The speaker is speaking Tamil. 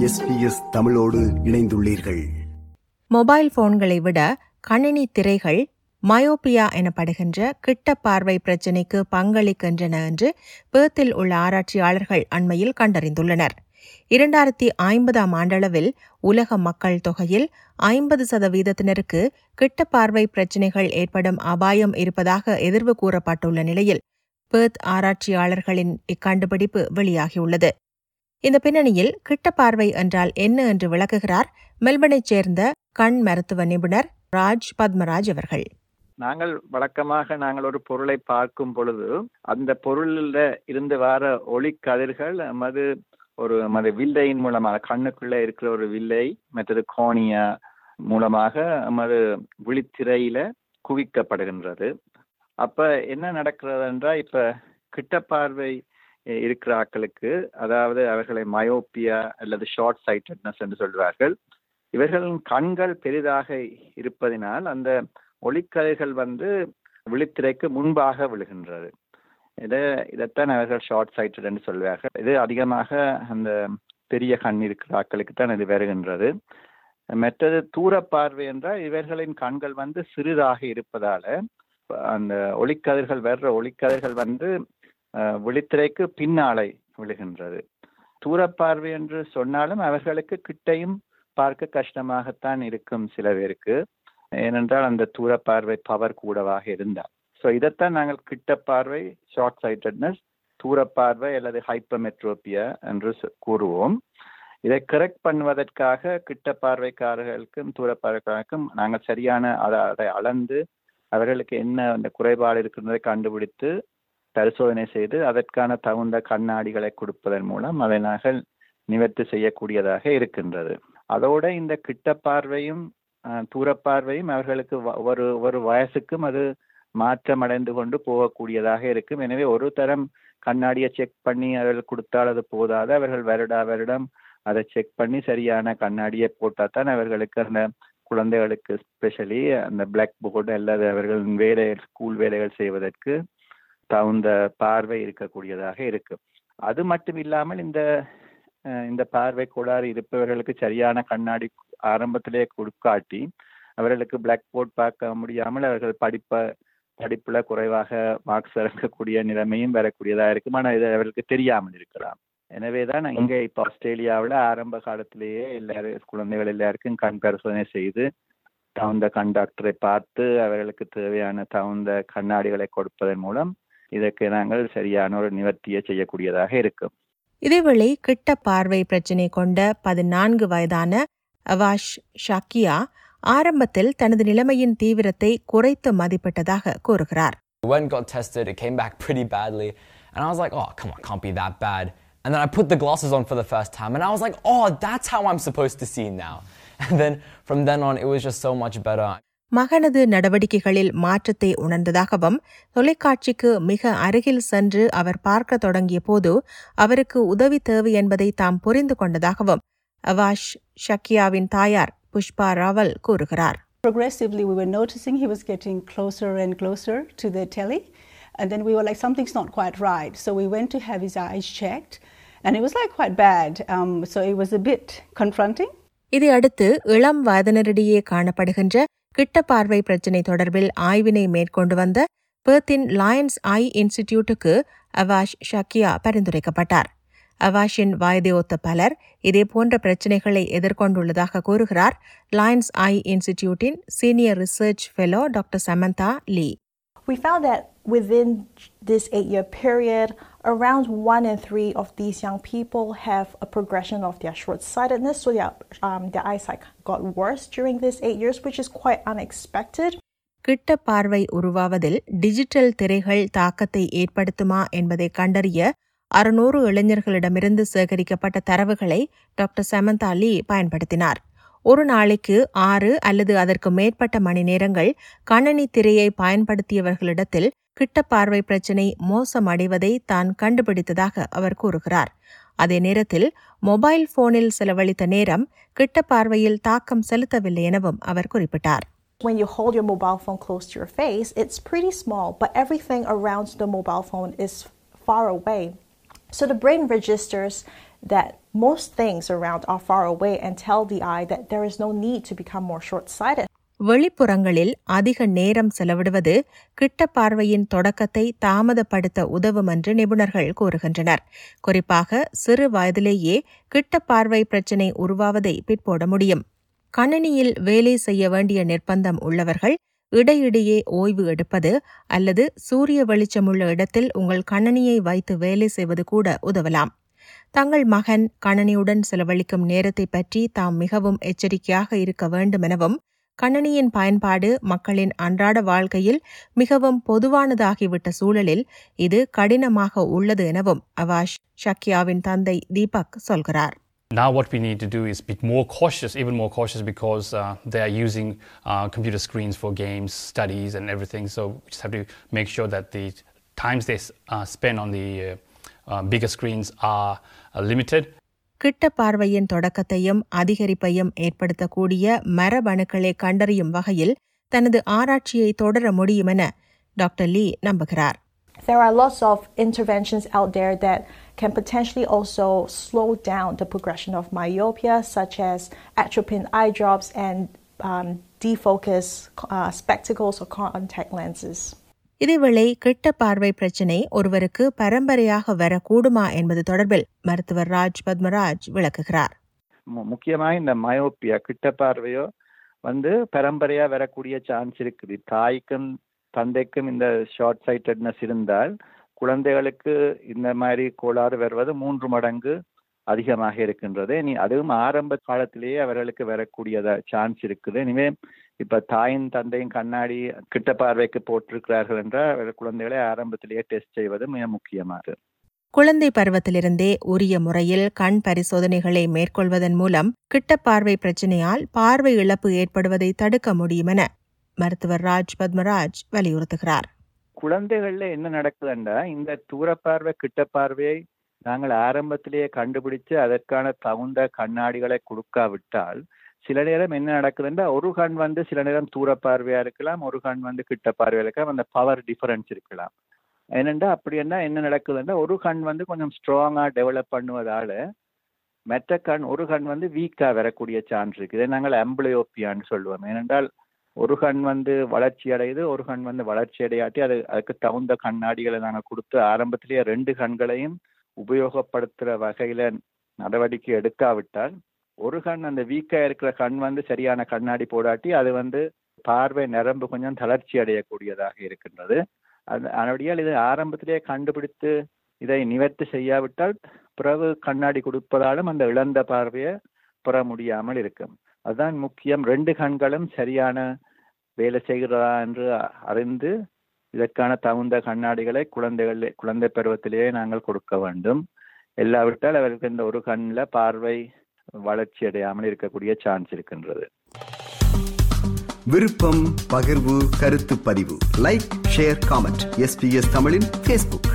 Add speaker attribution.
Speaker 1: எஸ்பிஎஸ் தமிழோடு இணைந்துள்ளீர்கள்.
Speaker 2: மொபைல் போன்களை விட கணினி திரைகள் மயோபியா எனப்படுகின்ற கிட்ட பார்வை பிரச்சினைக்கு பங்களிக்கின்றன என்று பேர்த்தில் உள்ள ஆராய்ச்சியாளர்கள் அண்மையில் கண்டறிந்துள்ளனர். இரண்டாயிரத்தி ஐம்பதாம் ஆண்டளவில் உலக மக்கள் தொகையில் ஐம்பது சதவீதத்தினருக்கு கிட்ட பார்வை பிரச்சினைகள் ஏற்படும் அபாயம் இருப்பதாக எதிர்வு கூறப்பட்டுள்ள நிலையில் பேர்த் ஆராய்ச்சியாளர்களின் இக்கண்டுபிடிப்பு வெளியாகியுள்ளது. இந்த பின்னணியில் கிட்ட பார்வை என்றால் என்ன என்று விளக்குகிறார் மெல்பனை சேர்ந்த கண் மருத்துவ நிபுணர் ராஜ் பத்மராஜ் அவர்கள்.
Speaker 3: நாங்கள் வழக்கமாக நாங்கள் ஒரு பொருளை பார்க்கும் பொழுது அந்த பொருளில் இருந்து வர ஒளி கதிர்கள் நமது ஒரு நமது வில்லையின் மூலமாக கண்ணுக்குள்ள இருக்கிற ஒரு வில்லை மற்றது கோணியா மூலமாக நமது விழித்திரையில குவிக்கப்படுகின்றது. அப்ப என்ன நடக்கிறது என்றால் இப்ப கிட்ட பார்வை இருக்கிற ஆக்களுக்கு அதாவது அவர்களை மயோப்பியா அல்லது ஷார்ட் சைட்டட்னஸ் என்று சொல்வார்கள். இவர்களின் கண்கள் பெரிதாக இருப்பதினால் அந்த ஒளிக்கதிர்கள் வந்து விழித்திரைக்கு முன்பாக விழுகின்றது. இதை இதைத்தான் அவர்கள் ஷார்ட் சைட்டட் என்று சொல்வார்கள். இது அதிகமாக அந்த பெரிய கண் இருக்கிற ஆக்களுக்கு தான் இது வருகின்றது. மற்றது தூர பார்வை என்றால் இவர்களின் கண்கள் வந்து சிறிதாக இருப்பதால அந்த ஒளிக்கதிர்கள் வர்ற ஒளிக்கதிர்கள் வந்து விழித்திரைக்கு பின்னாலை விழுகின்றது. தூரப்பார்வை என்று சொன்னாலும் அவர்களுக்கு கிட்டையும் பார்க்க கஷ்டமாகத்தான் இருக்கும் சில பேருக்கு. ஏனென்றால் அந்த தூர பார்வை பவர் கூடவாக இருந்தால். ஸோ இதைத்தான் நாங்கள் கிட்ட பார்வை ஷார்ட் சைட்டட்னஸ் தூர பார்வை அல்லது ஹைப்பமெட்ரோபியா என்று கூறுவோம். இதை கரெக்ட் பண்ணுவதற்காக கிட்ட பார்வைக்காரர்களுக்கும் தூர பார்வைக்காரருக்கும் நாங்கள் சரியான அதை அளந்து அவர்களுக்கு என்ன அந்த குறைபாடு இருக்கின்றதை கண்டுபிடித்து பரிசோதனை செய்து அதற்கான தகுந்த கண்ணாடிகளை கொடுப்பதன் மூலம் அதை நாங்கள் நிவர்த்தி செய்யக்கூடியதாக இருக்கின்றது. அதோட இந்த கிட்ட பார்வையும் தூரப்பார்வையும் அவர்களுக்கு ஒரு ஒரு வயசுக்கும் அது மாற்றம் அடைந்து கொண்டு போகக்கூடியதாக இருக்கும். எனவே ஒரு தரம் கண்ணாடியை செக் பண்ணி அவர்கள் கொடுத்தால் அது போதாது. அவர்கள் வருடா வருடம் அதை செக் பண்ணி சரியான கண்ணாடியை போட்டால் தான் அவர்களுக்கு அந்த குழந்தைகளுக்கு ஸ்பெஷலி அந்த பிளாக் போர்டு அல்லது அவர்கள் வேலை ஸ்கூல் வேலைகள் செய்வதற்கு தகுந்த பார்வை இருக்கக்கூடியதாக இருக்கும் அது மட்டும் இல்லாமல் இந்த இந்த பார்வை கோளாறு இருப்பவர்களுக்கு சரியான கண்ணாடி ஆரம்பத்திலே கொடுக்காட்டி அவர்களுக்கு பிளாக் போர்ட் பார்க்க முடியாமல் அவர்கள் படிப்ப படிப்புல குறைவாக மார்க்ஸ் இறக்கக்கூடிய நிலைமையும் வரக்கூடியதாக இருக்கும். ஆனால் இது அவர்களுக்கு தெரியாமல் இருக்கலாம். எனவே தான் இங்கே இப்போ ஆஸ்திரேலியாவில் ஆரம்ப காலத்திலேயே எல்லாரும் குழந்தைகள் எல்லாருக்கும் கண் பரிசோதனை செய்து தகுந்த கண் டாக்டரை பார்த்து அவர்களுக்கு தேவையான தகுந்த கண்ணாடிகளை கொடுப்பதன் மூலம் இதற்கு நாங்கள் சரியான ஒரு நிவர்த்தியை செய்யக்கூடியதாக இருக்கும்
Speaker 2: இதேவேளை கிட்ட பார்வை பிரச்சினை கொண்ட பதினான்கு வயதான அவாஷ் ஷாக்கியா ஆரம்பத்தில் தனது நிலைமையின் தீவிரத்தை குறைத்து மதிப்பிட்டதாக கூறுகிறார்
Speaker 4: When got tested, it came back pretty badly, and I was like, "Oh, come on, can't be that bad." And then I put the glasses on for the first time, and I was like, "Oh, that's how I'm supposed to see now." And then from then on, it was just so much better.
Speaker 2: மகனது நடவடிக்கைகளில் மாற்றத்தை உணர்ந்ததாகவும் தொலைக்காட்சிக்கு மிக அருகில் சென்று அவர் பார்க்க தொடங்கிய போது அவருக்கு உதவி தேவை என்பதை தாம் புரிந்து கொண்டதாகவும் அவாஷ் ஷக்கியாவின் தாயார் புஷ்பா ராவல் கூறுகிறார்
Speaker 5: Progressively, we were noticing he was getting closer and closer to the telly. And then we were like, something's not quite right. So we went to have his eyes checked. And it was like quite bad. Um, so it was a bit confronting.
Speaker 2: இதை அடுத்து இளம் வயதினரிடையே காணப்படுகின்ற கிட்ட பார்வை பிரச்சினை தொடர்பில் ஆய்வினை மேற்கொண்டு வந்த பேர்த்தின் லயன்ஸ் ஐ இன்ஸ்டிடியூட்டுக்கு அவாஷ் ஷக்கியா பரிந்துரைக்கப்பட்டார். அவாஷின் வயதையொத்த பலர் இதேபோன்ற பிரச்சினைகளை எதிர்கொண்டுள்ளதாக கூறுகிறார் Lions I இன்ஸ்டிடியூட்டின் senior research fellow doctor Samantha Lee.
Speaker 6: We found that within this eight year period, around one in three of these young people have a progression of their short sightedness. So their, um, their eyesight got worse during these eight years, which is quite unexpected.
Speaker 2: கிட்ட பார்வை உருவாவதில் டிஜிட்டல் திரைகள் தாக்கத்தை ஏற்படுத்துமா என்பதை கண்டறிய அறுநூறு இளைஞர்களிடமிருந்து சேகரிக்கப்பட்ட தரவுகளை டாக்டர் சமந்தா லீ பயன்படுத்தினார் ஒரு நாளைக்கு ஆறு அல்லது அதற்கு மேற்பட்ட மணி நேரங்கள் கணனி திரையை பயன்படுத்தியவர்களிடத்தில் கிட்ட பார்வை பிரச்சினை மோசமடைவதை தான் கண்டுபிடித்ததாக அவர் கூறுகிறார் அதே நேரத்தில் மொபைல் போனில் செலவழித்த நேரம் கிட்ட பார்வையில் தாக்கம் செலுத்தவில்லை எனவும் அவர் குறிப்பிட்டார்
Speaker 6: When you hold your mobile phone close to your face, it's pretty small, but everything around the mobile phone is far away. So the brain registers that most things around are far away and tell the eye that there is no need to become more short sighted.
Speaker 2: வெளிப்புறங்களில் அதிக நேரம் செலவிடுவது கிட்ட பார்வையின் தொடக்கத்தை தாமதப்படுத்த உதவும் என்று நிபுணர்கள் கூறுகின்றனர். குறிப்பாக சிறு வயதிலேயே கிட்ட பார்வை பிரச்சினை உருவாவதை பிற்போட முடியும். கணினியில் வேலை செய்ய வேண்டிய நிர்பந்தம் உள்ளவர்கள் இடையிடையே ஓய்வு எடுப்பது அல்லது சூரிய வெளிச்சமுள்ள இடத்தில் உங்கள் கணனியை வைத்து வேலை செய்வது கூட உதவலாம். தங்கள் மகன் கணனியுடன் செலவழிக்கும் நேரத்தை பற்றி தாம் மிகவும் எச்சரிக்கையாக இருக்க வேண்டும் எனவும் கணனியின் பயன்பாடு மக்களின் அன்றாட வாழ்க்கையில் மிகவும் பொதுவானதாகிவிட்ட சூழலில் இது கடினமாக உள்ளது எனவும் அவாஷ் ஷக்கியாவின் தந்தை தீபக் சொல்கிறார்
Speaker 7: Now, what we need to do is be more cautious, even more cautious, because uh, they are using uh, computer screens for games, studies, and everything. So we just have to make sure that the times they uh, spend on the uh, uh, bigger screens are uh, limited.
Speaker 2: கிட்ட பார்வையின் தொடக்கத்தையும் அதிகரிப்பையும் ஏற்படுத்தக்கூடிய மரபணுக்களை கண்டறியும் வகையில் தனது ஆராய்ச்சியை தொடர முடியும் என டாக்டர் லீ நம்புகிறார்
Speaker 6: There are lots of interventions out there that can potentially also slow down the progression of myopia, such as atropine eye drops and um, defocus uh, spectacles or contact lenses.
Speaker 2: இதேவேளை கிட்ட பார்வை பிரச்சினை ஒருவருக்கு பரம்பரையாக வரக்கூடுமா என்பது தொடர்பில் மருத்துவர் ராஜ் பத்மராஜ் விளக்குகிறார்.
Speaker 3: முக்கியமாக இந்த மயோப்பியா கிட்ட பார்வையோ வந்து பரம்பரையா வரக்கூடிய சான்ஸ் இருக்குது. தாய்க்கும் தந்தைக்கும் இந்த ஷார்ட் சைட்டட்னஸ் இருந்தால் குழந்தைகளுக்கு இந்த மாதிரி கோளாறு வருவது மூன்று மடங்கு அதிகமாக இருக்கின்றது. நீ அதுவும் ஆரம்ப காலத்திலேயே அவர்களுக்கு வரக்கூடியதா சான்ஸ் இருக்குது. இனிமே இப்ப தாயின் தந்தையும் கண்ணாடி கிட்ட பார்வைக்கு போட்டிருக்கிறார்கள் என்றால் அவர்கள் குழந்தைகளை ஆரம்பத்திலேயே டெஸ்ட் செய்வது மிக முக்கியமானது.
Speaker 2: குழந்தை பருவத்திலிருந்தே உரிய முறையில் கண் பரிசோதனைகளை மேற்கொள்வதன் மூலம் கிட்ட பார்வை பிரச்சினையால் பார்வை இழப்பு ஏற்படுவதை தடுக்க முடியும் என மருத்துவர் ராஜ் பத்மராஜ் வலியுறுத்துகிறார்.
Speaker 3: குழந்தைகள்ல என்ன நடக்குதுன்னா இந்த தூரப்பார்வை கிட்ட பார்வையை நாங்கள் ஆரம்பத்திலேயே கண்டுபிடிச்சு அதற்கான தகுந்த கண்ணாடிகளை கொடுக்காவிட்டால் சில நேரம் என்ன நடக்குதுன்னா ஒரு கண் வந்து சில நேரம் தூர பார்வையா இருக்கலாம் ஒரு கண் வந்து கிட்ட பார்வையா இருக்கலாம் அந்த பவர் டிஃபரன்ஸ் இருக்கலாம். ஏனென்றா அப்படி என்ன என்ன நடக்குதுன்னா ஒரு கண் வந்து கொஞ்சம் ஸ்ட்ராங்கா டெவலப் பண்ணுவதால மற்ற கண் ஒரு கண் வந்து வீக்கா வரக்கூடிய சான்ஸ் இருக்கு. இதை நாங்கள் அம்பிளியோப்பியான்னு சொல்லுவோம். ஏனென்றால் ஒரு கண் வந்து வளர்ச்சி அடையுது ஒரு கண் வந்து வளர்ச்சி அடையாட்டி அது அதுக்கு தகுந்த கண்ணாடிகளை நாங்கள் கொடுத்து ஆரம்பத்திலேயே ரெண்டு கண்களையும் உபயோகப்படுத்துற வகையில நடவடிக்கை எடுக்காவிட்டால் ஒரு கண் அந்த வீக்கா இருக்கிற கண் வந்து சரியான கண்ணாடி போடாட்டி அது வந்து பார்வை நரம்பு கொஞ்சம் தளர்ச்சி அடையக்கூடியதாக இருக்கின்றது. அது அதனடியால் இதை ஆரம்பத்திலேயே கண்டுபிடித்து இதை நிவர்த்தி செய்யாவிட்டால் பிறகு கண்ணாடி கொடுப்பதாலும் அந்த இழந்த பார்வையை பெற முடியாமல் இருக்கும். அதுதான் முக்கியம். ரெண்டு கண்களும் சரியான வேலை செய்கிறதா என்று அறிந்து இதற்கான தகுந்த கண்ணாடிகளை குழந்தைகள் குழந்தை பருவத்திலேயே நாங்கள் கொடுக்க வேண்டும். இல்லாவிட்டால் அவருக்கு இந்த ஒரு கண்ணில் பார்வை வளர்ச்சி அடையாமல் இருக்கக்கூடிய சான்ஸ் இருக்கின்றது.
Speaker 1: விருப்பம் பகிர்வு கருத்து பதிவு. லைக் ஷேர் காமெண்ட் எஸ்பிஎஸ் தமிழின் ஃபேஸ்புக்